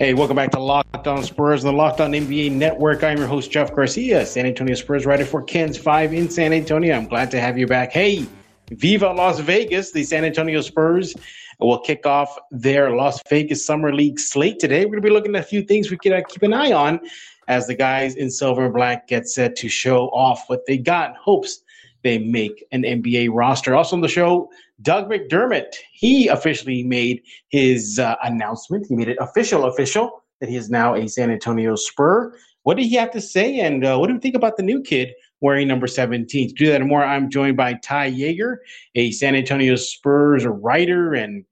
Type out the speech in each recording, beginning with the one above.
Hey, welcome back to Locked On Spurs and the Locked On NBA Network. I'm your host, Jeff Garcia, San Antonio Spurs writer for KENS 5 in San Antonio. I'm glad to have you back. Hey, Viva Las Vegas, the San Antonio Spurs will kick off their Las Vegas Summer League slate today. We're going to be looking at a few things we can uh, keep an eye on as the guys in silver and black get set to show off what they got. And hopes they make an NBA roster. Also on the show, Doug McDermott. He officially made his uh, announcement. He made it official, official that he is now a San Antonio Spur. What did he have to say, and uh, what do you think about the new kid wearing number 17? To do that and more, I'm joined by Ty Yeager, a San Antonio Spurs writer and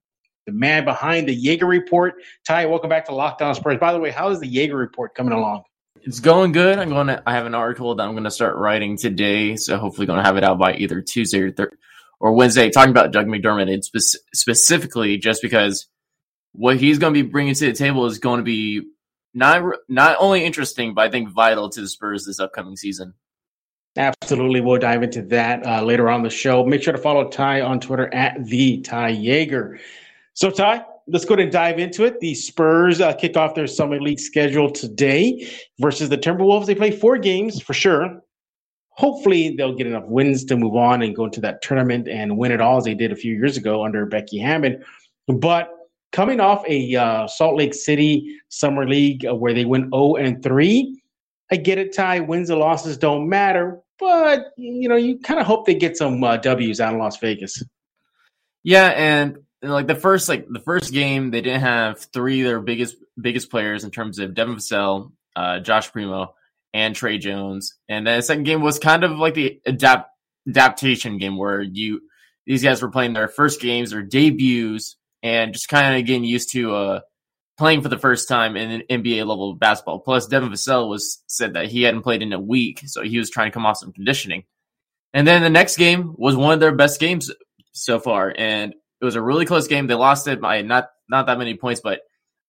the man behind the Yeager Report. Ty, welcome back to Locked On Spurs. By the way, how is the Yeager Report coming along? It's going good. I'm going to. I have an article that I'm going to start writing today, so hopefully, going to have it out by either Tuesday or thir- or Wednesday. Talking about Doug McDermott, and spe- specifically just because what he's going to be bringing to the table is going to be not not only interesting, but I think vital to the Spurs this upcoming season. Absolutely, we'll dive into that uh, later on the show. Make sure to follow Ty on Twitter at the Ty Yeager. So, Ty, let's go ahead and dive into it. The Spurs uh, kick off their Summer League schedule today versus the Timberwolves. They play four games for sure. Hopefully, they'll get enough wins to move on and go into that tournament and win it all as they did a few years ago under Becky Hammon. But coming off a uh, Salt Lake City Summer League uh, where they went 0 and 3, I get it, Ty. Wins and losses don't matter, but you know you kind of hope they get some uh, W's out of Las Vegas. Yeah, and like the first like the first game they didn't have three of their biggest biggest players in terms of Devin Vassell, uh, Josh Primo, and Tre Jones. And then the second game was kind of like the adapt adaptation game where you these guys were playing their first games, their debuts, and just kind of getting used to uh, playing for the first time in an NBA level of basketball. Plus, Devin Vassell was said that he hadn't played in a week, so he was trying to come off some conditioning. And then the next game was one of their best games so far, and it was a really close game. They lost it by not not that many points, but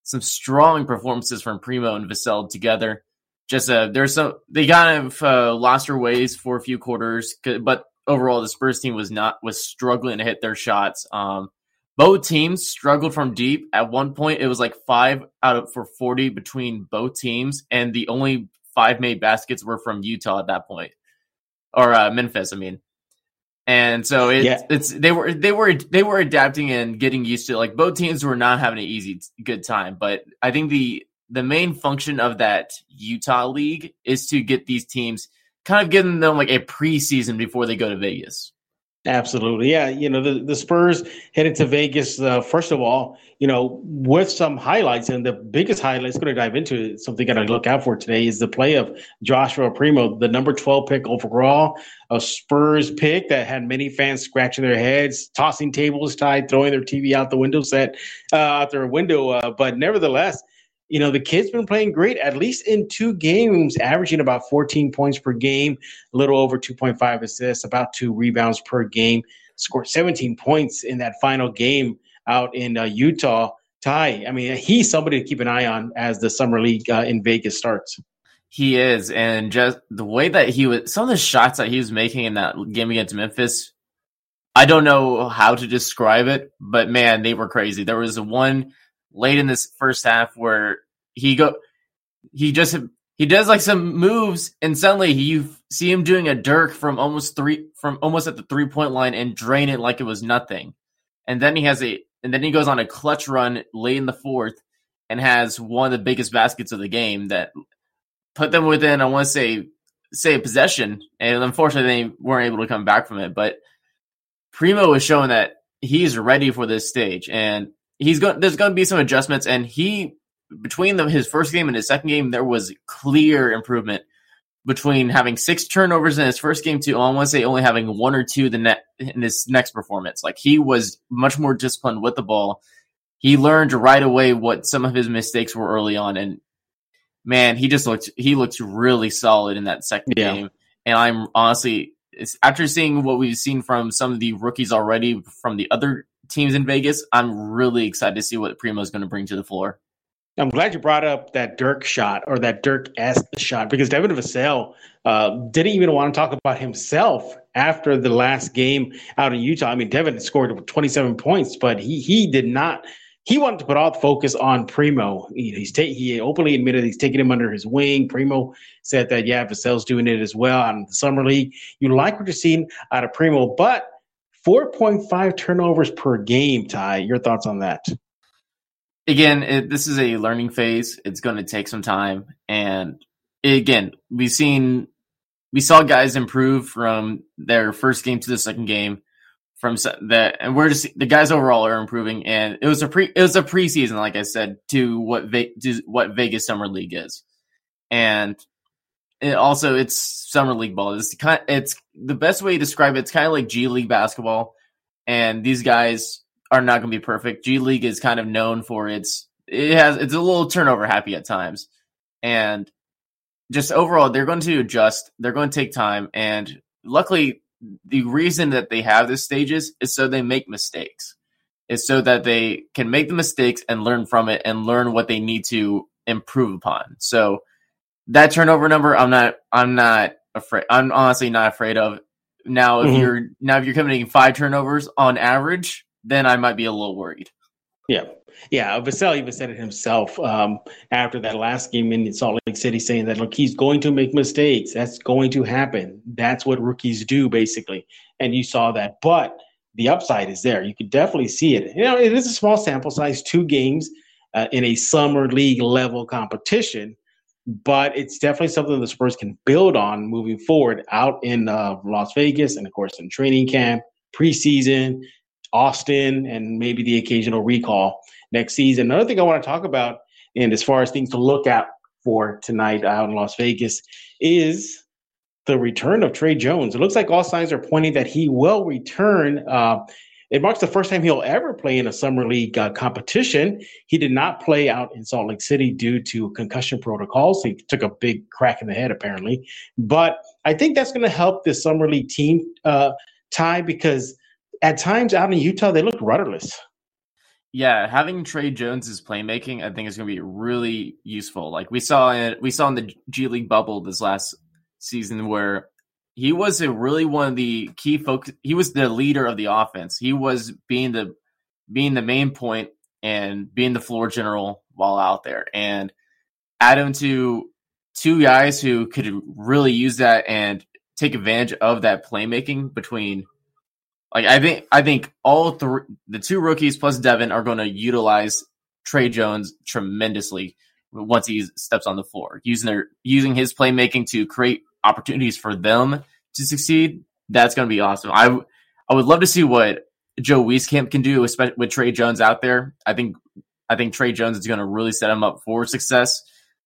some strong performances from Primo and Vassell together. Just uh, there's some they kind of uh, lost their ways for a few quarters, but overall the Spurs team was not was struggling to hit their shots. Um, both teams struggled from deep. At one point, it was like five out of for forty between both teams, and the only five made baskets were from Utah at that point, or uh, Memphis. I mean, and so it, yeah. it's they were they were they were adapting and getting used to it. like both teams were not having an easy good time. But I think the the main function of that Utah league is to get these teams kind of giving them like a preseason before they go to Vegas. Absolutely. Yeah. You know, the, the Spurs headed to Vegas, uh, first of all, you know, with some highlights. And the biggest highlights, going to dive into something got to look out for today is the play of Joshua Primo, the number 12 pick overall, a Spurs pick that had many fans scratching their heads, tossing tables, tied, throwing their TV out the window set, uh, out their window. Uh, but nevertheless, you know, the kid's been playing great, at least in two games, averaging about 14 points per game, a little over 2.5 assists, about two rebounds per game. Scored 17 points in that final game out in uh, Utah. Ty, I mean, he's somebody to keep an eye on as the summer league uh, in Vegas starts. He is, and just the way that he was, some of the shots that he was making in that game against Memphis, I don't know how to describe it, but man, they were crazy. There was one late in this first half where he go he just he does like some moves and suddenly you see him doing a Dirk from almost three from almost at the three point line and drain it like it was nothing. And then he has a and then he goes on a clutch run late in the fourth and has one of the biggest baskets of the game that put them within I want to say say a possession and unfortunately they weren't able to come back from it. But Primo is showing that he's ready for this stage and he's going. There's going to be some adjustments, and he between the, his first game and his second game, there was clear improvement between having six turnovers in his first game to I want to say only having one or two the net in his next performance. Like he was much more disciplined with the ball. He learned right away what some of his mistakes were early on, and man, he just looked he looked really solid in that second yeah. game. And I'm honestly, after seeing what we've seen from some of the rookies already from the other teams in Vegas, I'm really excited to see what Primo is going to bring to the floor. I'm glad you brought up that Dirk shot or that Dirk esque shot because Devin Vassell uh, didn't even want to talk about himself after the last game out in Utah. I mean, Devin scored 27 points, but he he did not he wanted to put all the focus on Primo. he's ta- he openly admitted he's taking him under his wing. Primo said that yeah, Vassell's doing it as well on the summer league. You like what you're seeing out of Primo, but 4.5 turnovers per game. Ty, your thoughts on that? Again, it, this is a learning phase. It's going to take some time, and again, we've seen we saw guys improve from their first game to the second game from that, and we're just the guys overall are improving. And it was a pre it was a preseason, like I said, to what Ve- to what Vegas Summer League is, and it also it's Summer League ball. It's kind it's the best way to describe it. It's kind of like G League basketball, and these guys are not going to be perfect. G League is kind of known for its it has it's a little turnover happy at times, and just overall they're going to adjust. They're going to take time, and luckily the reason that they have this stages is so they make mistakes. Is so that they can make the mistakes and learn from it and learn what they need to improve upon. So that turnover number, I'm not, I'm not afraid. I'm honestly not afraid of. Now, if mm-hmm. you're now if you're committing five turnovers on average, then I might be a little worried. Yeah, yeah, Vassell even said it himself um, after that last game in Salt Lake City, saying that look, he's going to make mistakes. That's going to happen. That's what rookies do, basically. And you saw that, but the upside is there. You could definitely see it. You know, it is a small sample size, two games uh, in a summer league level competition, but it's definitely something the Spurs can build on moving forward out in uh, Las Vegas and, of course, in training camp, preseason, Austin, and maybe the occasional recall next season. Another thing I want to talk about, and as far as things to look at for tonight out in Las Vegas, is the return of Tre Jones. It looks like all signs are pointing that he will return. Uh, it marks the first time he'll ever play in a summer league uh, competition. He did not play out in Salt Lake City due to concussion protocols. He took a big crack in the head, apparently. But I think that's going to help the summer league team uh, Ty because at times out in Utah they look rudderless. Yeah, having Tre Jones's playmaking, I think is going to be really useful. Like we saw in we saw in the G League bubble this last season, where he was a really one of the key focus. He was the leader of the offense. He was being the being the main point and being the floor general while out there. And add him to two guys who could really use that and take advantage of that playmaking between like I think I think all three the two rookies plus Devin are going to utilize Tre Jones tremendously once he steps on the floor, using their using his playmaking to create opportunities for them to succeed. That's going to be awesome. I I would love to see what Joe Wieskamp can do, especially with Tre Jones out there. I think I think Tre Jones is going to really set him up for success.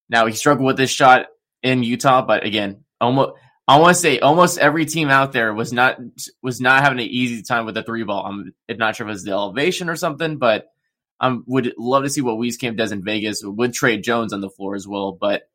Now he struggled with this shot in Utah, but again, almost I want to say almost every team out there was not was not having an easy time with the three ball. I'm not sure if it's the elevation or something, but I would love to see what Wieskamp does in Vegas with Tre Jones on the floor as well. But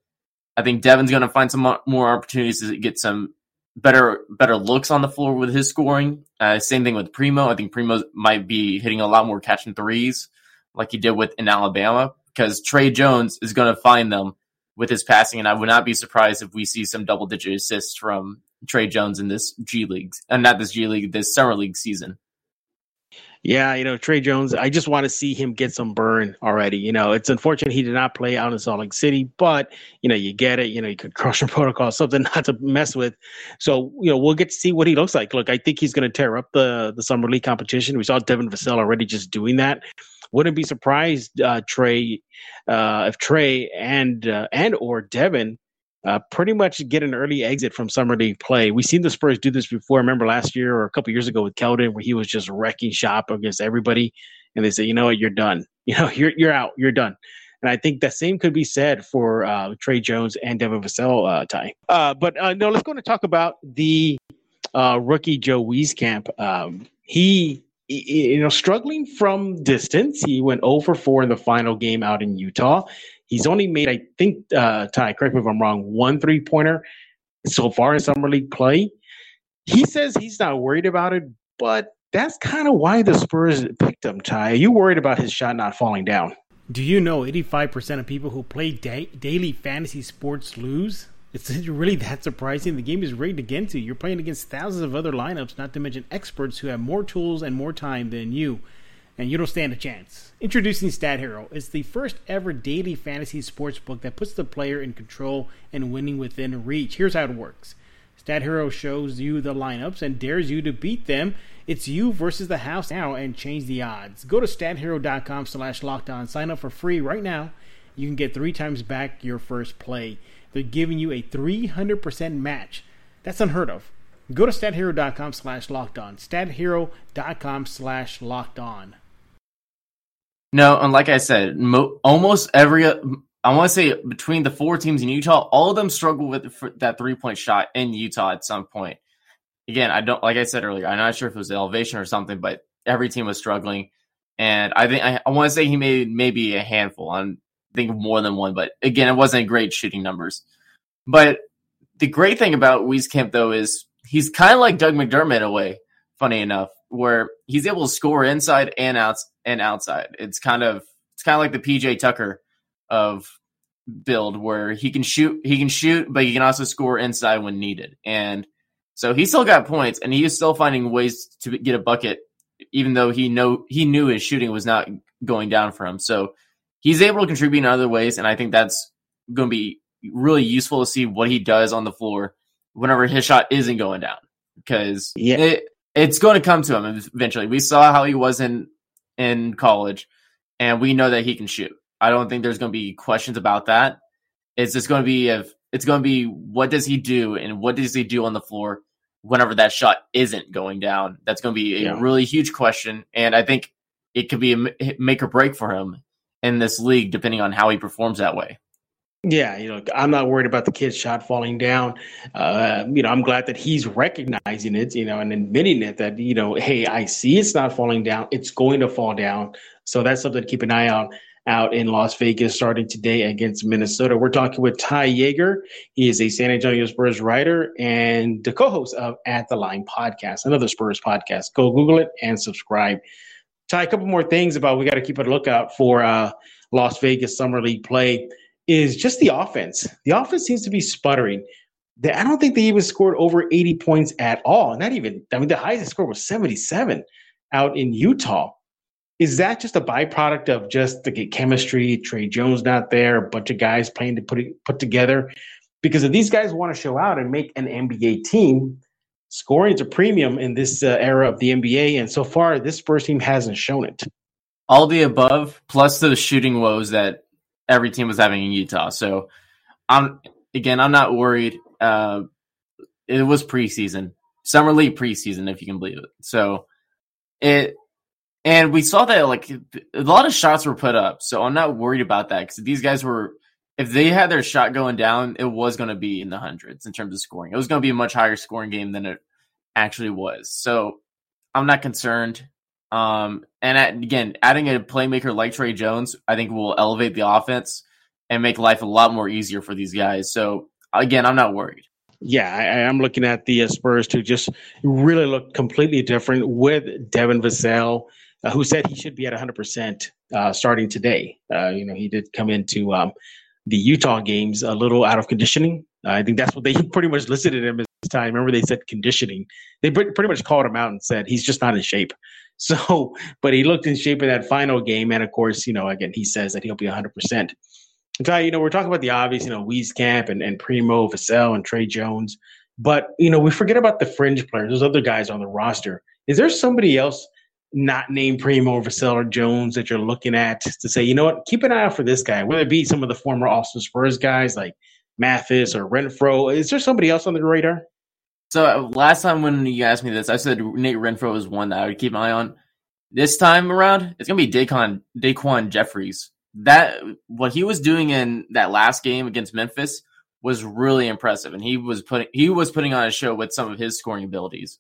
I think Devin's going to find some more opportunities to get some better better looks on the floor with his scoring. Uh, same thing with Primo. I think Primo might be hitting a lot more catching threes like he did with in Alabama because Tre Jones is going to find them with his passing, and I would not be surprised if we see some double digit assists from Tre Jones in this G League, and uh, not this G League, this summer league season. Yeah, you know, Tre Jones, I just want to see him get some burn already. You know, it's unfortunate he did not play out in Salt Lake City, but, you know, you get it. You know, you could crush a protocol, something not to mess with. So, you know, we'll get to see what he looks like. Look, I think he's going to tear up the, the Summer League competition. We saw Devin Vassell already just doing that. Wouldn't be surprised, uh, Tre, uh, if Tre and uh, and or Devin uh, pretty much get an early exit from summer league play. We've seen the Spurs do this before. Remember last year or a couple years ago with Keldon, where he was just wrecking shop against everybody, and they say, you know what, you're done. You know, you're you're out. You're done. And I think that same could be said for uh, Tre Jones and Devin Vassell, uh, Ty. Uh, but uh, no, let's go to talk about the uh, rookie Joe Wieskamp. Um, he you know, struggling from distance. He went over 4 in the final game out in Utah. He's only made, I think, uh, Ty, correct me if I'm wrong, one three pointer so far in summer league play. He says he's not worried about it, but that's kind of why the Spurs picked him. Ty, are you worried about his shot not falling down? Do you know 85% of people who play da- daily fantasy sports lose? It's really that surprising. The game is rigged against you. You're playing against thousands of other lineups, not to mention experts who have more tools and more time than you. and you don't stand a chance. Introducing Stat Hero. It's the first ever daily fantasy sports book that puts the player in control and winning within reach. Here's how it works. Stat Hero shows you the lineups and dares you to beat them. It's you versus the house now and change the odds. Go to stathero.com slash lockdown. Sign up for free right now. You can get three times back your first play. They're giving you a 300% match. That's unheard of. Go to stathero.com slash locked on. Stathero.com slash locked on. No, and like I said, mo- almost every I want to say between the four teams in Utah, all of them struggle with that three point shot in Utah at some point. Again, I don't like I said earlier. I'm not sure if it was elevation or something, but every team was struggling, and I think I, I want to say he made maybe a handful. I think more than one, but again, it wasn't great shooting numbers. But the great thing about Wieskamp though is he's kind of like Doug McDermott in a way. Funny enough, where he's able to score inside and out and outside. It's kind of it's kind of like the PJ Tucker of build where he can shoot he can shoot but he can also score inside when needed. And so he still got points and he is still finding ways to get a bucket even though he know he knew his shooting was not going down for him. So he's able to contribute in other ways and I think that's going to be really useful to see what he does on the floor whenever his shot isn't going down because yeah. it, it's going to come to him eventually. We saw how he was in in college, and we know that he can shoot. I don't think there's going to be questions about that. It's just going to be if it's going to be what does he do and what does he do on the floor whenever that shot isn't going down. That's going to be a yeah. really huge question, and I think it could be a make or break for him in this league depending on how he performs that way. Yeah, you know, I'm not worried about the kid's shot falling down. Uh, you know, I'm glad that he's recognizing it, you know, and admitting it that, you know, hey, I see it's not falling down. It's going to fall down. So that's something to keep an eye out out in Las Vegas starting today against Minnesota. We're talking with Ty Yeager. He is a San Antonio Spurs writer and the co-host of At the Line podcast, another Spurs podcast. Go Google it and subscribe. Ty, a couple more things about we got to keep a lookout for uh, Las Vegas Summer League play is just the offense. The offense seems to be sputtering. I don't think they even scored over 80 points at all. Not even, I mean, the highest score was 77 out in Utah. Is that just a byproduct of just the chemistry? Tre Jones not there, a bunch of guys playing to put it, put together. Because if these guys want to show out and make an NBA team, scoring is a premium in this uh, era of the NBA. And so far, this Spurs team hasn't shown it. All the above, plus the shooting woes that every team was having in Utah. So I'm again, I'm not worried. Uh, it was preseason, summer league preseason, if you can believe it. So it, and we saw that like a lot of shots were put up. So I'm not worried about that because these guys were, if they had their shot going down, it was going to be in the hundreds in terms of scoring. It was going to be a much higher scoring game than it actually was. So I'm not concerned. Um, and at, again, adding a playmaker like Tre Jones, I think will elevate the offense and make life a lot more easier for these guys. So again, I'm not worried. Yeah, I, am looking at the uh, Spurs to just really look completely different with Devin Vassell, uh, who said he should be at 100% uh, starting today. Uh, you know, he did come into um, the Utah games a little out of conditioning. I think that's what they pretty much listed him as time. Remember, they said conditioning. They pretty much called him out and said he's just not in shape. So, but he looked in shape in that final game. And of course, you know, again, he says that he'll be 100%. In fact, you know, we're talking about the obvious, you know, Wieskamp and, and Primo, Vassell, and Tre Jones. But, you know, we forget about the fringe players, those other guys on the roster. Is there somebody else not named Primo, Vassell, or Jones that you're looking at to say, you know what, keep an eye out for this guy, whether it be some of the former Austin Spurs guys like Mathis or Renfro? Is there somebody else on the radar? So uh, last time when you asked me this, I said Nate Renfro was one that I would keep my eye on. This time around, it's gonna be Daquan Daquan Jeffries. That what he was doing in that last game against Memphis was really impressive, and he was putting he was putting on a show with some of his scoring abilities.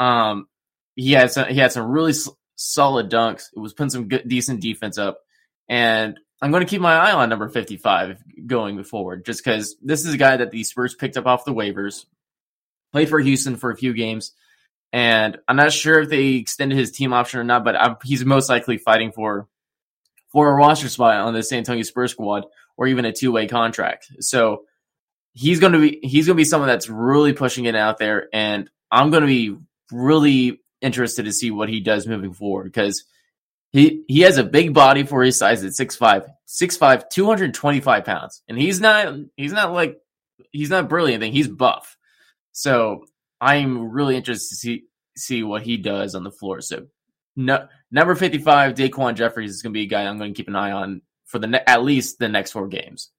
Um, he had some he had some really solid dunks. It was putting some good decent defense up, and I'm going to keep my eye on number 55 going forward, just because this is a guy that the Spurs picked up off the waivers played for Houston for a few games. And I'm not sure if they extended his team option or not, but I'm, he's most likely fighting for for a roster spot on the San Antonio Spurs squad or even a two way contract. So he's going to be he's going to be someone that's really pushing it out there, and I'm going to be really interested to see what he does moving forward because he he has a big body for his size at 6'5", 6'5", 225 pounds, and he's not he's not like he's not brilliant. Thing he's buff, so I'm really interested to see see what he does on the floor. So, no, number fifty five, Daquan Jeffries is going to be a guy I'm going to keep an eye on for the ne- at least the next four games.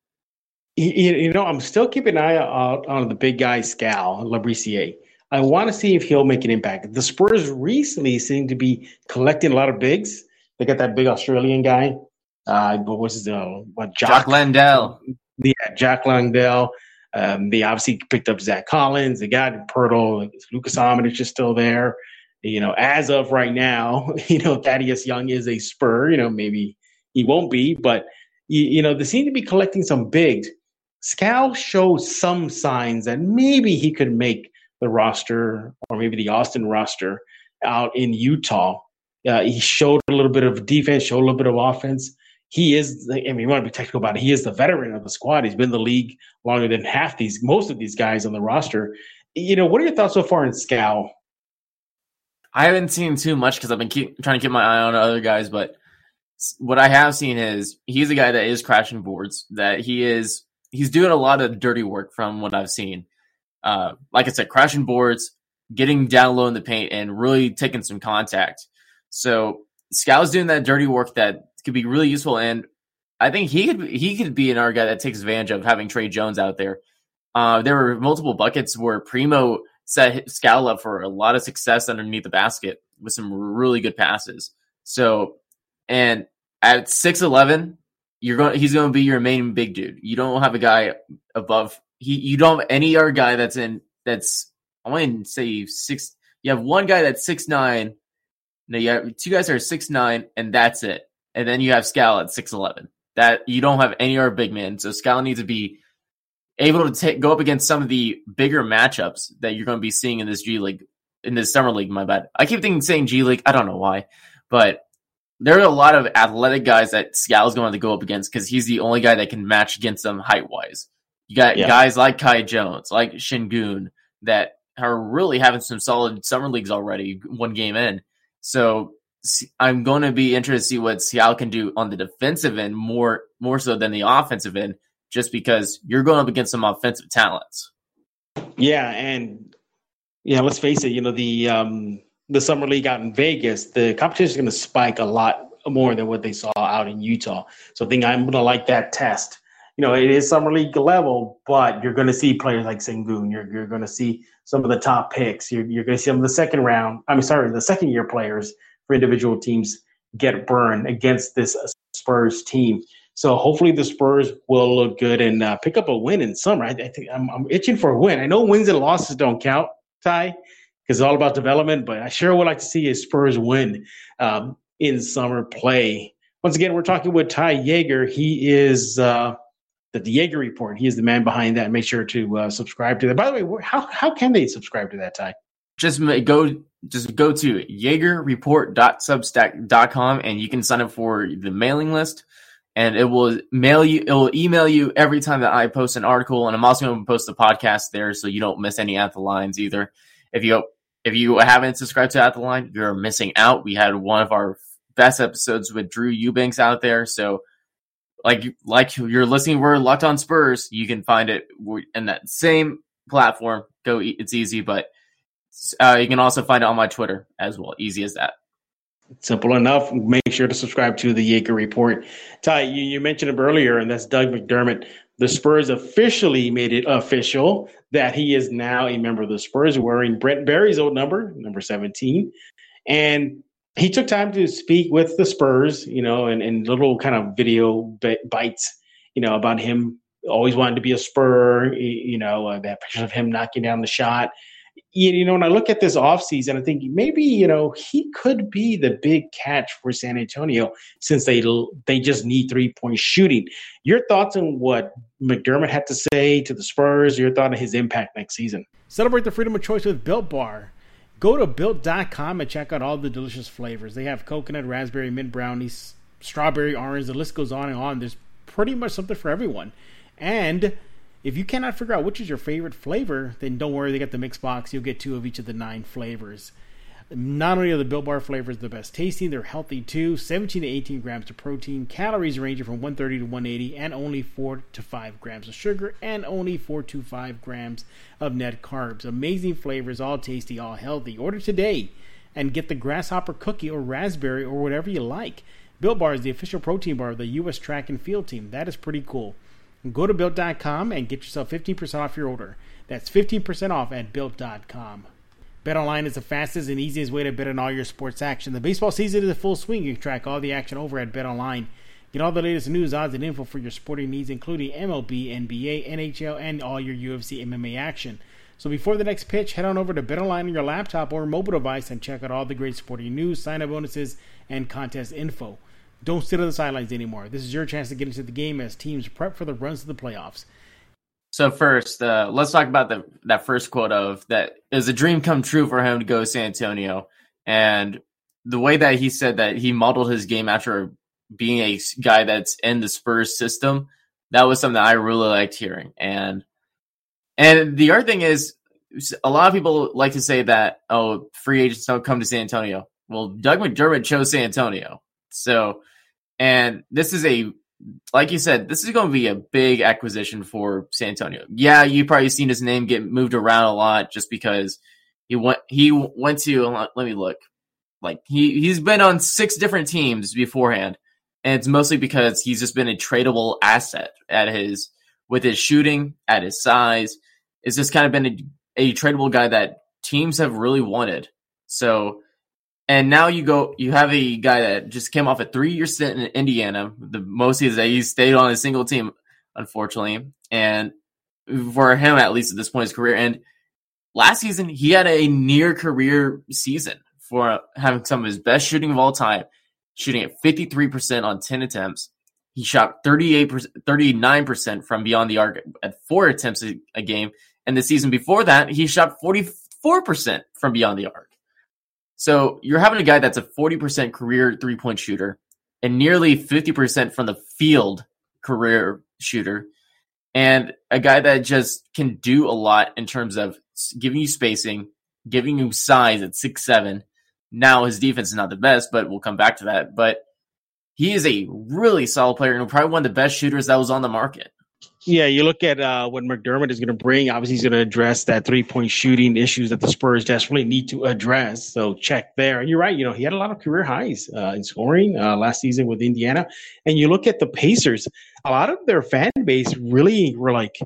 You, you know, I'm still keeping an eye out on the big guy, Skal Labissiere. I want to see if he'll make an impact. The Spurs recently seem to be collecting a lot of bigs. They got that big Australian guy. Uh, what was his uh, what Jock, Jock Landale? Yeah, Jock Landale. Um, they obviously picked up Zach Collins. They got Poeltl. Luka Samanic is still there. You know, as of right now, you know Thaddeus Young is a Spur. You know, maybe he won't be, but you, you know they seem to be collecting some bigs. Skal shows some signs that maybe he could make the roster or maybe the Austin roster out in Utah. Uh, he showed a little bit of defense, showed a little bit of offense. He is, I mean, you want to be technical about it. He is the veteran of the squad. He's been in the league longer than half these, most of these guys on the roster. You know, what are your thoughts so far in Skal? I haven't seen too much because I've been keep, trying to keep my eye on other guys, but what I have seen is he's a guy that is crashing boards. That he is he's doing a lot of dirty work from what I've seen. Uh, like I said, crashing boards, getting down low in the paint, and really taking some contact. So Skal's doing that dirty work that could be really useful, and I think he could he could be another guy that takes advantage of having Tre Jones out there. Uh, there were multiple buckets where Primo set Skal up for a lot of success underneath the basket with some really good passes. So, and at six eleven, you're going he's going to be your main big dude. You don't have a guy above he you don't have any other guy that's in that's I want to say six you have one guy that's six nine. No, you have two guys that are six nine, and that's it. And then you have Skal at six eleven. That you don't have any other big men. So Skal needs to be able to take go up against some of the bigger matchups that you're going to be seeing in this G League in this summer league. My bad. I keep thinking saying G League. I don't know why, but there are a lot of athletic guys that Skal's going to go up against because he's the only guy that can match against them height wise. You got yeah. guys like Kai Jones, like Sengun, that are really having some solid summer leagues already, one game in. So I'm going to be interested to see what Skal can do on the defensive end more more so than the offensive end, just because you're going up against some offensive talents. Yeah, and yeah, let's face it. You know the um, the summer league out in Vegas, the competition is going to spike a lot more than what they saw out in Utah. So I think I'm going to like that test. You know, it is summer league level, but you're going to see players like Sengun. You're, you're going to see some of the top picks. You're, you're going to see some of the second round. I'm sorry, the second year players for individual teams get burned against this Spurs team. So hopefully the Spurs will look good and uh, pick up a win in summer. I, I think I'm, I'm itching for a win. I know wins and losses don't count, Ty, because it's all about development. But I sure would like to see a Spurs win um, in summer play. Once again, we're talking with Ty Yeager. He is uh, the, the Yeager Report. He is the man behind that. Make sure to uh, subscribe to that. By the way, how how can they subscribe to that, Ty? Just go just go to yeagerreport.substack.com and you can sign up for the mailing list and it will mail you it will email you every time that I post an article and I'm also going to post the podcast there so you don't miss any at the lines either. If you if you haven't subscribed to At the Line, you're missing out. We had one of our best episodes with Drew Eubanks out there. So, like like you're listening we're Locked On Spurs, you can find it in that same platform. Go, it's easy, but uh, you can also find it on my Twitter as well. Easy as that. Simple enough. Make sure to subscribe to the Yeager Report. Ty, you, you mentioned him earlier, and that's Doug McDermott. The Spurs officially made it official that he is now a member of the Spurs, wearing Brent Barry's old number, number 17. And he took time to speak with the Spurs, you know, and, and little kind of video bites, you know, about him always wanting to be a Spur, you know, uh, that picture of him knocking down the shot you know, when I look at this offseason, I think maybe, you know, he could be the big catch for San Antonio since they they just need three point shooting. Your thoughts on what McDermott had to say to the Spurs, your thought on his impact next season? Celebrate the freedom of choice with Built Bar. Go to built.com and check out all the delicious flavors. They have coconut, raspberry, mint brownies, strawberry, orange. The list goes on and on. There's pretty much something for everyone. And if you cannot figure out which is your favorite flavor, then don't worry, they got the mix box. You'll get two of each of the nine flavors. Not only are the Built Bar flavors the best tasting, they're healthy too. 17 to 18 grams of protein, calories ranging from 130 to 180, and only 4 to 5 grams of sugar, and only 4 to 5 grams of net carbs. Amazing flavors, all tasty, all healthy. Order today and get the grasshopper cookie or raspberry or whatever you like. Built Bar is the official protein bar of the U.S. track and field team. That is pretty cool. Go to built.com and get yourself 15% off your order. That's 15% off at built.com. BetOnline is the fastest and easiest way to bet on all your sports action. The baseball season is in full swing. You can track all the action over at BetOnline. Get all the latest news, odds, and info for your sporting needs, including MLB, NBA, NHL, and all your UFC MMA action. So before the next pitch, head on over to BetOnline on your laptop or mobile device and check out all the great sporting news, sign-up bonuses, and contest info. Don't sit on the sidelines anymore. This is your chance to get into the game as teams prep for the runs to the playoffs. So first, uh, let's talk about the that first quote of that is a dream come true for him to go to San Antonio, and the way that he said that he modeled his game after being a guy that's in the Spurs system, that was something that I really liked hearing. And and the other thing is, a lot of people like to say that oh, free agents don't come to San Antonio. Well, Doug McDermott chose San Antonio, so and this is a like you said, this is going to be a big acquisition for San Antonio. Yeah, you probably seen his name get moved around a lot just because he went he went to let me look. Like he he's been on six different teams beforehand, and it's mostly because he's just been a tradable asset at his with his shooting, at his size. It's just kind of been a, a tradable guy that teams have really wanted. So and now you go, you have a guy that just came off a three year stint in Indiana. The most is that he stayed on a single team, unfortunately. And for him, at least at this point in his career, and last season, he had a near career season for having some of his best shooting of all time, shooting at 53% on 10 attempts. He shot 38%, 39% from beyond the arc at four attempts a, a game. And the season before that, he shot 44% from beyond the arc. So you're having a guy that's a 40% career three point shooter and nearly 50% from the field career shooter, and a guy that just can do a lot in terms of giving you spacing, giving you size at six seven. Now his defense is not the best, but we'll come back to that. But he is a really solid player and probably one of the best shooters that was on the market. Yeah, you look at uh, what McDermott is going to bring. Obviously, he's going to address that three point shooting issues that the Spurs desperately need to address. So check there. And you're right. You know, he had a lot of career highs uh, in scoring uh, last season with Indiana. And you look at the Pacers, a lot of their fan base really were like,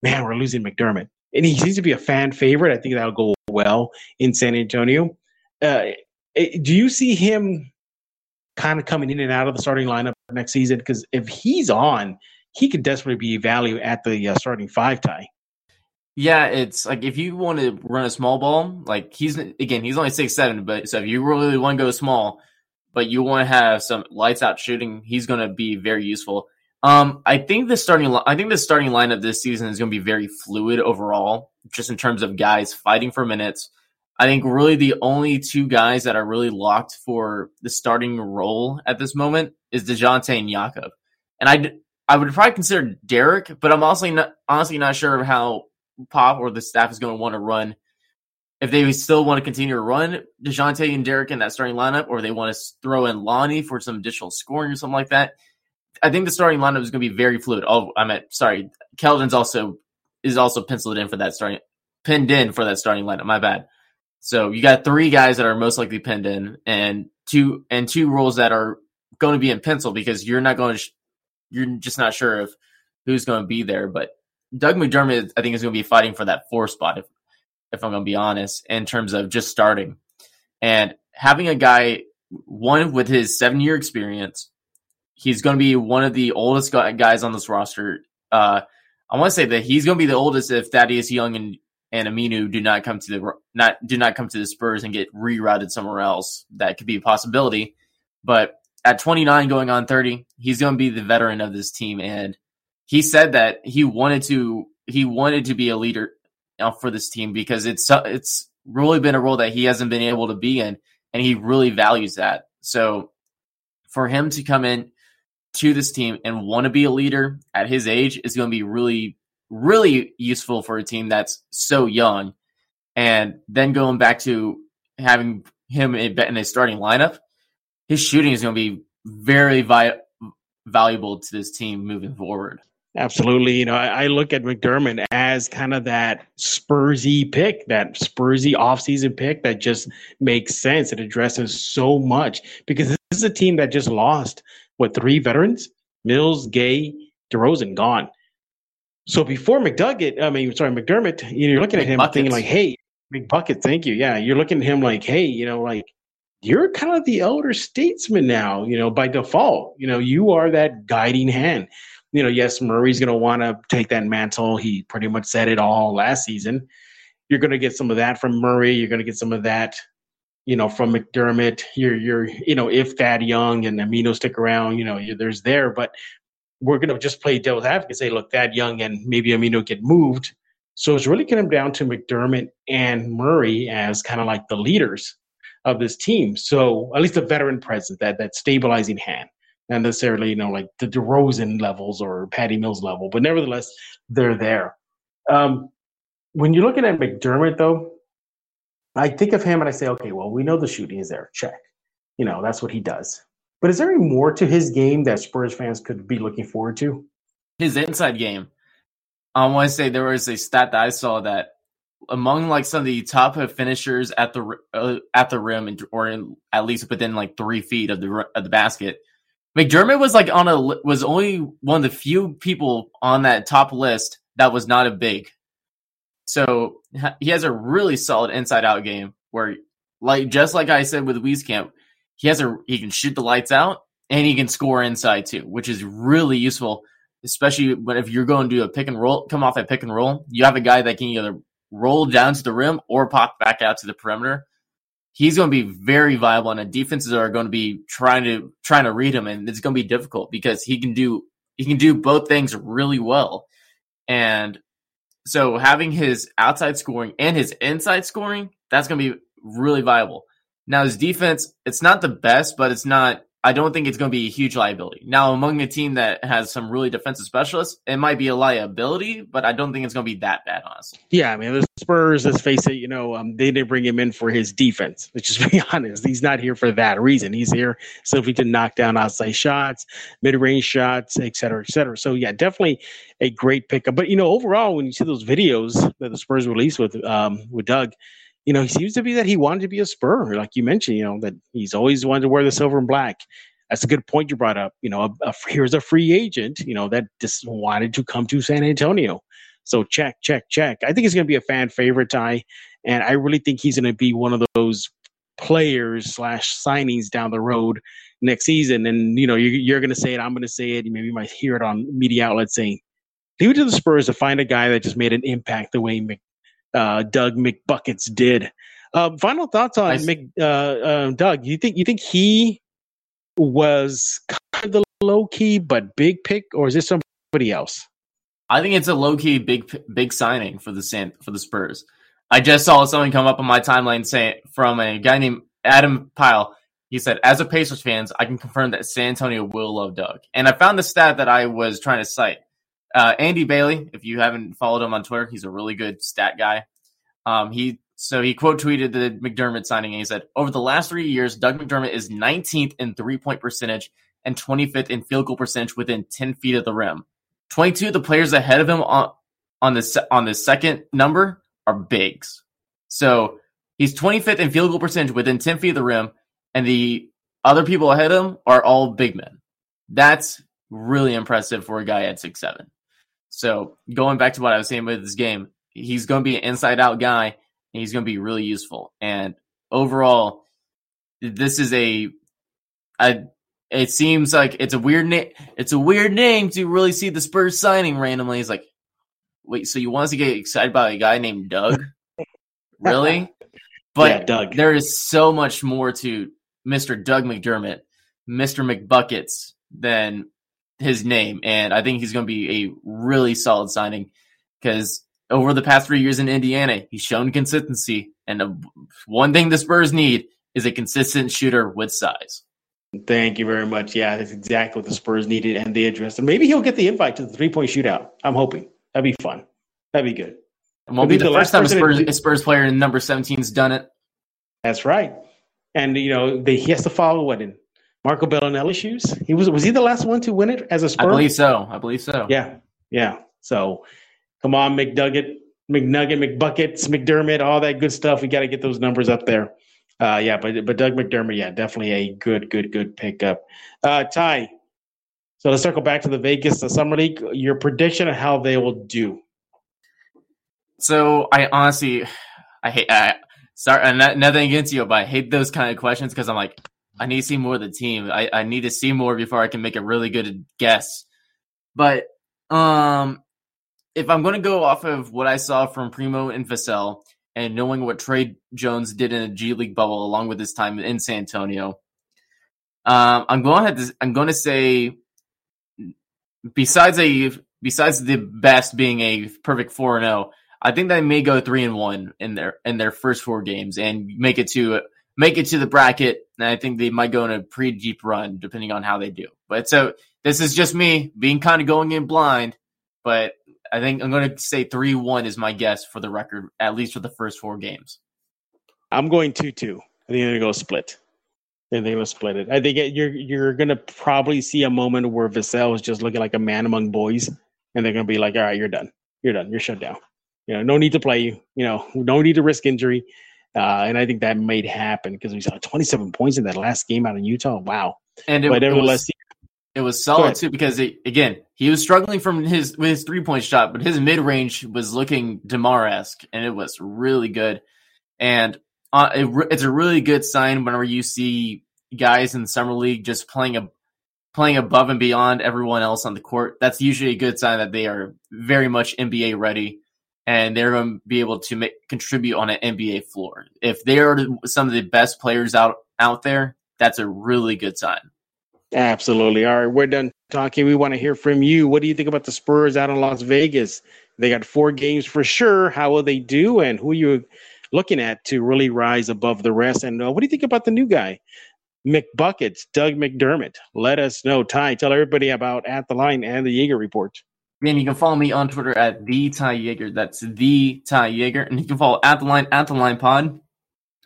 man, we're losing McDermott. And he seems to be a fan favorite. I think that'll go well in San Antonio. Uh, eh, do you see him kind of coming in and out of the starting lineup next season? Because if he's on, he could desperately be value at the uh, starting five Ty. Yeah, it's like if you want to run a small ball, like he's again, he's only six seven, but so if you really want to go small, but you want to have some lights out shooting, he's going to be very useful. Um, I think the starting, I think the starting lineup this season is going to be very fluid overall, just in terms of guys fighting for minutes. I think really the only two guys that are really locked for the starting role at this moment is Dejounte and Jakob. And I, I would probably consider Derrick, but I'm also not, honestly not sure how Pop or the staff is going to want to run. If they still want to continue to run DeJounte and Derrick in that starting lineup, or they want to throw in Lonnie for some additional scoring or something like that. I think the starting lineup is going to be very fluid. Oh, I meant sorry, Keldon's also is also penciled in for that starting pinned in for that starting lineup. My bad. So you got three guys that are most likely pinned in, and two and two roles that are going to be in pencil because you're not going to you're just not sure of who's going to be there. But Doug McDermott, I think, is going to be fighting for that four spot, if, if I'm going to be honest, in terms of just starting. And having a guy, one with his seven year experience, he's going to be one of the oldest guys on this roster. Uh, I want to say that he's going to be the oldest if Thaddeus Young and and Aminu do not come to the not do not come to the Spurs and get rerouted somewhere else. That could be a possibility. But at 29 going on 30, he's going to be the veteran of this team. And he said that he wanted to, he wanted to be a leader for this team because it's, it's really been a role that he hasn't been able to be in. And he really values that. So for him to come in to this team and want to be a leader at his age is going to be really, really useful for a team that's so young. And then going back to having him in a starting lineup, his shooting is going to be very vi- valuable to this team moving forward. Absolutely. You know, I, I, look at McDermott as kind of that Spursy pick, that Spursy offseason pick that just makes sense. It addresses so much because this is a team that just lost, what, three veterans? Mills, Gay, DeRozan gone. So before McDuggett, I mean, sorry, McDermott, you know, you're looking at him thinking like, hey, big bucket, thank you. Yeah, you're looking at him like, hey, you know, like you're kind of the elder statesman now, you know, by default. You know, you are that guiding hand you know, yes, Murray's going to want to take that mantle. He pretty much said it all last season. You're going to get some of that from Murray. You're going to get some of that, you know, from McDermott. You're, you're, you know, if Thad Young and Aminu stick around, you know, there's there. But we're going to just play devil's advocate, say, look, Thad Young and maybe Aminu get moved. So it's really coming down to McDermott and Murray as kind of like the leaders of this team. So at least a veteran presence, that that stabilizing hand not necessarily, you know, like the DeRozan levels or Patty Mills level, but nevertheless, they're there. Um, when you're looking at McDermott, though, I think of him and I say, okay, well, we know the shooting is there. Check. You know, that's what he does. But is there any more to his game that Spurs fans could be looking forward to? His inside game. I want to say there was a stat that I saw that among like some of the top finishers at the uh, at the rim, or in, at least within like three feet of the of the basket, McDermott was like on a was only one of the few people on that top list that was not a big. So he has a really solid inside out game where, like just like I said with Wieskamp, he has a he can shoot the lights out and he can score inside too, which is really useful, especially when if you're going to do a pick and roll, come off a pick and roll, you have a guy that can either roll down to the rim or pop back out to the perimeter he's going to be very viable, and the defenses are going to be trying to trying to read him, and it's going to be difficult because he can do he can do both things really well, and so having his outside scoring and his inside scoring that's going to be really viable. Now his defense, it's not the best, but it's not I don't think it's going to be a huge liability. Now, among a team that has some really defensive specialists, it might be a liability, but I don't think it's going to be that bad, honestly. Yeah, I mean, the Spurs, let's face it, you know, um, they didn't bring him in for his defense. Let's just be honest. He's not here for that reason. He's here simply can knock down outside shots, mid range shots, et cetera, et cetera. So, yeah, definitely a great pickup. But, you know, overall, when you see those videos that the Spurs released with, um, with Doug, you know, he seems to be that he wanted to be a Spur, like you mentioned. You know that he's always wanted to wear the silver and black. That's a good point you brought up. You know, a, a, here's a free agent. You know that just wanted to come to San Antonio. So check, check, check. I think he's going to be a fan favorite, Ty, and I really think he's going to be one of those players slash signings down the road next season. And you know, you're, you're going to say it. I'm going to say it. You maybe you might hear it on media outlets saying, "Leave it to the Spurs to find a guy that just made an impact the way Mc, uh, Doug McBuckets did. Uh, final thoughts on Mc, uh, uh, Doug. You think you think he was kind of the low key but big pick, or is this somebody else? I think it's a low key big big signing for the San, for the Spurs. I just saw something come up on my timeline saying from a guy named Adam Pyle. He said, "As a Pacers fans, I can confirm that San Antonio will love Doug." And I found the stat that I was trying to cite. Uh, Andy Bailey, if you haven't followed him on Twitter, he's a really good stat guy. Um, he so he quote tweeted the McDermott signing and he said, Over the last three years, Doug McDermott is 19th in three point percentage and 25th in field goal percentage within 10 feet of the rim. 22 of the players ahead of him on, on the on the second number are bigs. So he's 25th in field goal percentage within 10 feet of the rim, and the other people ahead of him are all big men. That's really impressive for a guy at six seven. So going back to what I was saying with this game, he's going to be an inside out guy, and he's going to be really useful. And overall, this is a, a it seems like it's a weird name. It's a weird name to really see the Spurs signing randomly. It's like, wait, so you want us to get excited about a guy named Doug? really? But yeah, Doug. there is so much more to Mr. Doug McDermott, Mr. McBuckets than his name, and I think he's going to be a really solid signing because over the past three years in Indiana, he's shown consistency, and one thing the Spurs need is a consistent shooter with size. Thank you very much. Yeah, that's exactly what the Spurs needed, and they addressed. And maybe he'll get the invite to the three point shootout. I'm hoping that'd be fun. That'd be good. It won't be, be the, the first time a Spurs, a Spurs player in number 17's done it. That's right. and you know they, he has to follow what in Marco Belinelli's shoes. He was was he the last one to win it as a Spur? I believe so. I believe so. Yeah, yeah. So come on, McDugget, McNugget, McBuckets, McDermott, all that good stuff. We got to get those numbers up there. Uh, yeah, but but Doug McDermott, yeah, definitely a good, good, good pickup. Uh, Ty. So let's circle back to the Vegas the Summer League. Your prediction of how they will do. So I honestly, I hate. I, sorry, nothing against you, but I hate those kind of questions because I'm like, I need to see more of the team. I, I need to see more before I can make a really good guess. But um, if I'm going to go off of what I saw from Primo and Vassell and knowing what Tre Jones did in a G League bubble along with his time in San Antonio, um, I'm going to I'm going to say besides a besides the best being a perfect four and zero, oh, I think they may go three and one in their in their first four games and make it to make it to the bracket. And I think they might go in a pretty deep run depending on how they do. But so this is just me being kind of going in blind, but I think I'm going to say 3 1 is my guess for the record, at least for the first four games. I'm going 2 2. I think they're going to go split. Think they're going to split it. I think you're you're going to probably see a moment where Vassell is just looking like a man among boys, and they're going to be like, all right, you're done. You're done. You're shut down. You know, no need to play you. You know, no need to risk injury. Uh, and I think that might happen because we saw 27 points in that last game out in Utah. Wow. And it, but nevertheless, it was, it was solid too because it, again he was struggling from his with his three point shot, but his mid range was looking Demar esque, and it was really good. And uh, it, it's a really good sign whenever you see guys in summer league just playing a playing above and beyond everyone else on the court. That's usually a good sign that they are very much NBA ready, and they're going to be able to make, contribute on an NBA floor. If they are some of the best players out out there, that's a really good sign. Absolutely. All right, we're done talking. We want to hear from you. What do you think about the Spurs out in Las Vegas? They got four games for sure. How will they do, and who are you looking at to really rise above the rest? And uh, what do you think about the new guy, McBuckets, Doug McDermott? Let us know. Ty, tell everybody about At the Line and the Yeager Report. And you can follow me on Twitter at the Ty Yeager. That's the Ty Yeager, and you can follow At the Line at the Line Pod.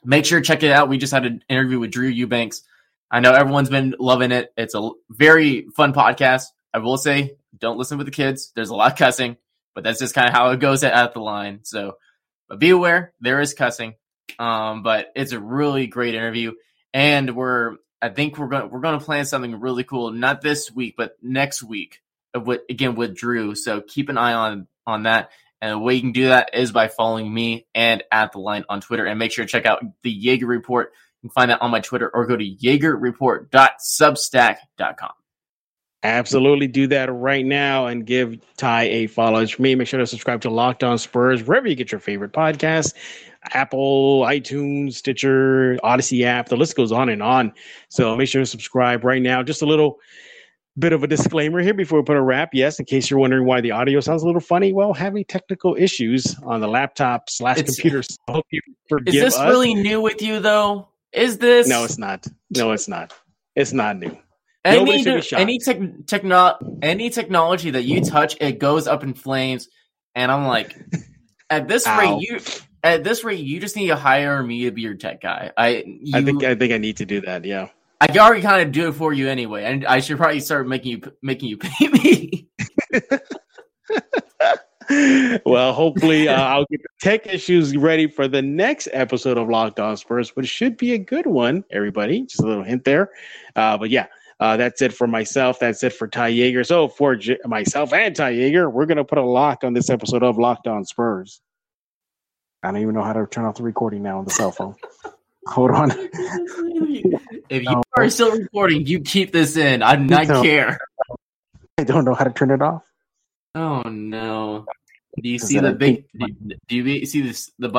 Make sure to check it out. We just had an interview with Drew Eubanks I know everyone's been loving it. It's a very fun podcast. I will say, don't listen with the kids. There's a lot of cussing, but that's just kind of how it goes at, at the line. So, but be aware there is cussing. Um, but it's a really great interview, and we're I think we're going we're going to plan something really cool. Not this week, but next week. Uh, with again with Drew. So keep an eye on on that. And the way you can do that is by following me and at the line on Twitter. And make sure to check out the Yeager Report you can find that on my Twitter or go to yeagerreport.substack.com. Absolutely do that right now and give Ty a follow. For me, make sure to subscribe to Locked On Spurs wherever you get your favorite podcast. Apple, iTunes, Stitcher, Audacy app. The list goes on and on. So make sure to subscribe right now. Just a little bit of a disclaimer here before we put a wrap. Yes, in case you're wondering why the audio sounds a little funny, well, having technical issues on the laptop slash computer. So hope you forgive Is this us. really new with you though? Is this? No, it's not. No, it's not. It's not new. Any any te- techno- any technology that you touch, it goes up in flames, and I'm like, at this rate, you at this rate, you just need to hire me to be your tech guy. I you, I think I think I need to do that. Yeah, I can already kind of do it for you anyway, and I should probably start making you making you pay me. well, hopefully, uh, I'll get the tech issues ready for the next episode of Locked On Spurs, which should be a good one, everybody. Just a little hint there. Uh, but yeah, uh, that's it for myself. That's it for Ty Yeager. So for J- myself and Ty Yeager, we're going to put a lock on this episode of Locked On Spurs. I don't even know how to turn off the recording now on the cell phone. Hold on. if you are still recording, you keep this in. I do not care. I don't know how to turn it off. Oh no. Do you see the big? Do you see this the button?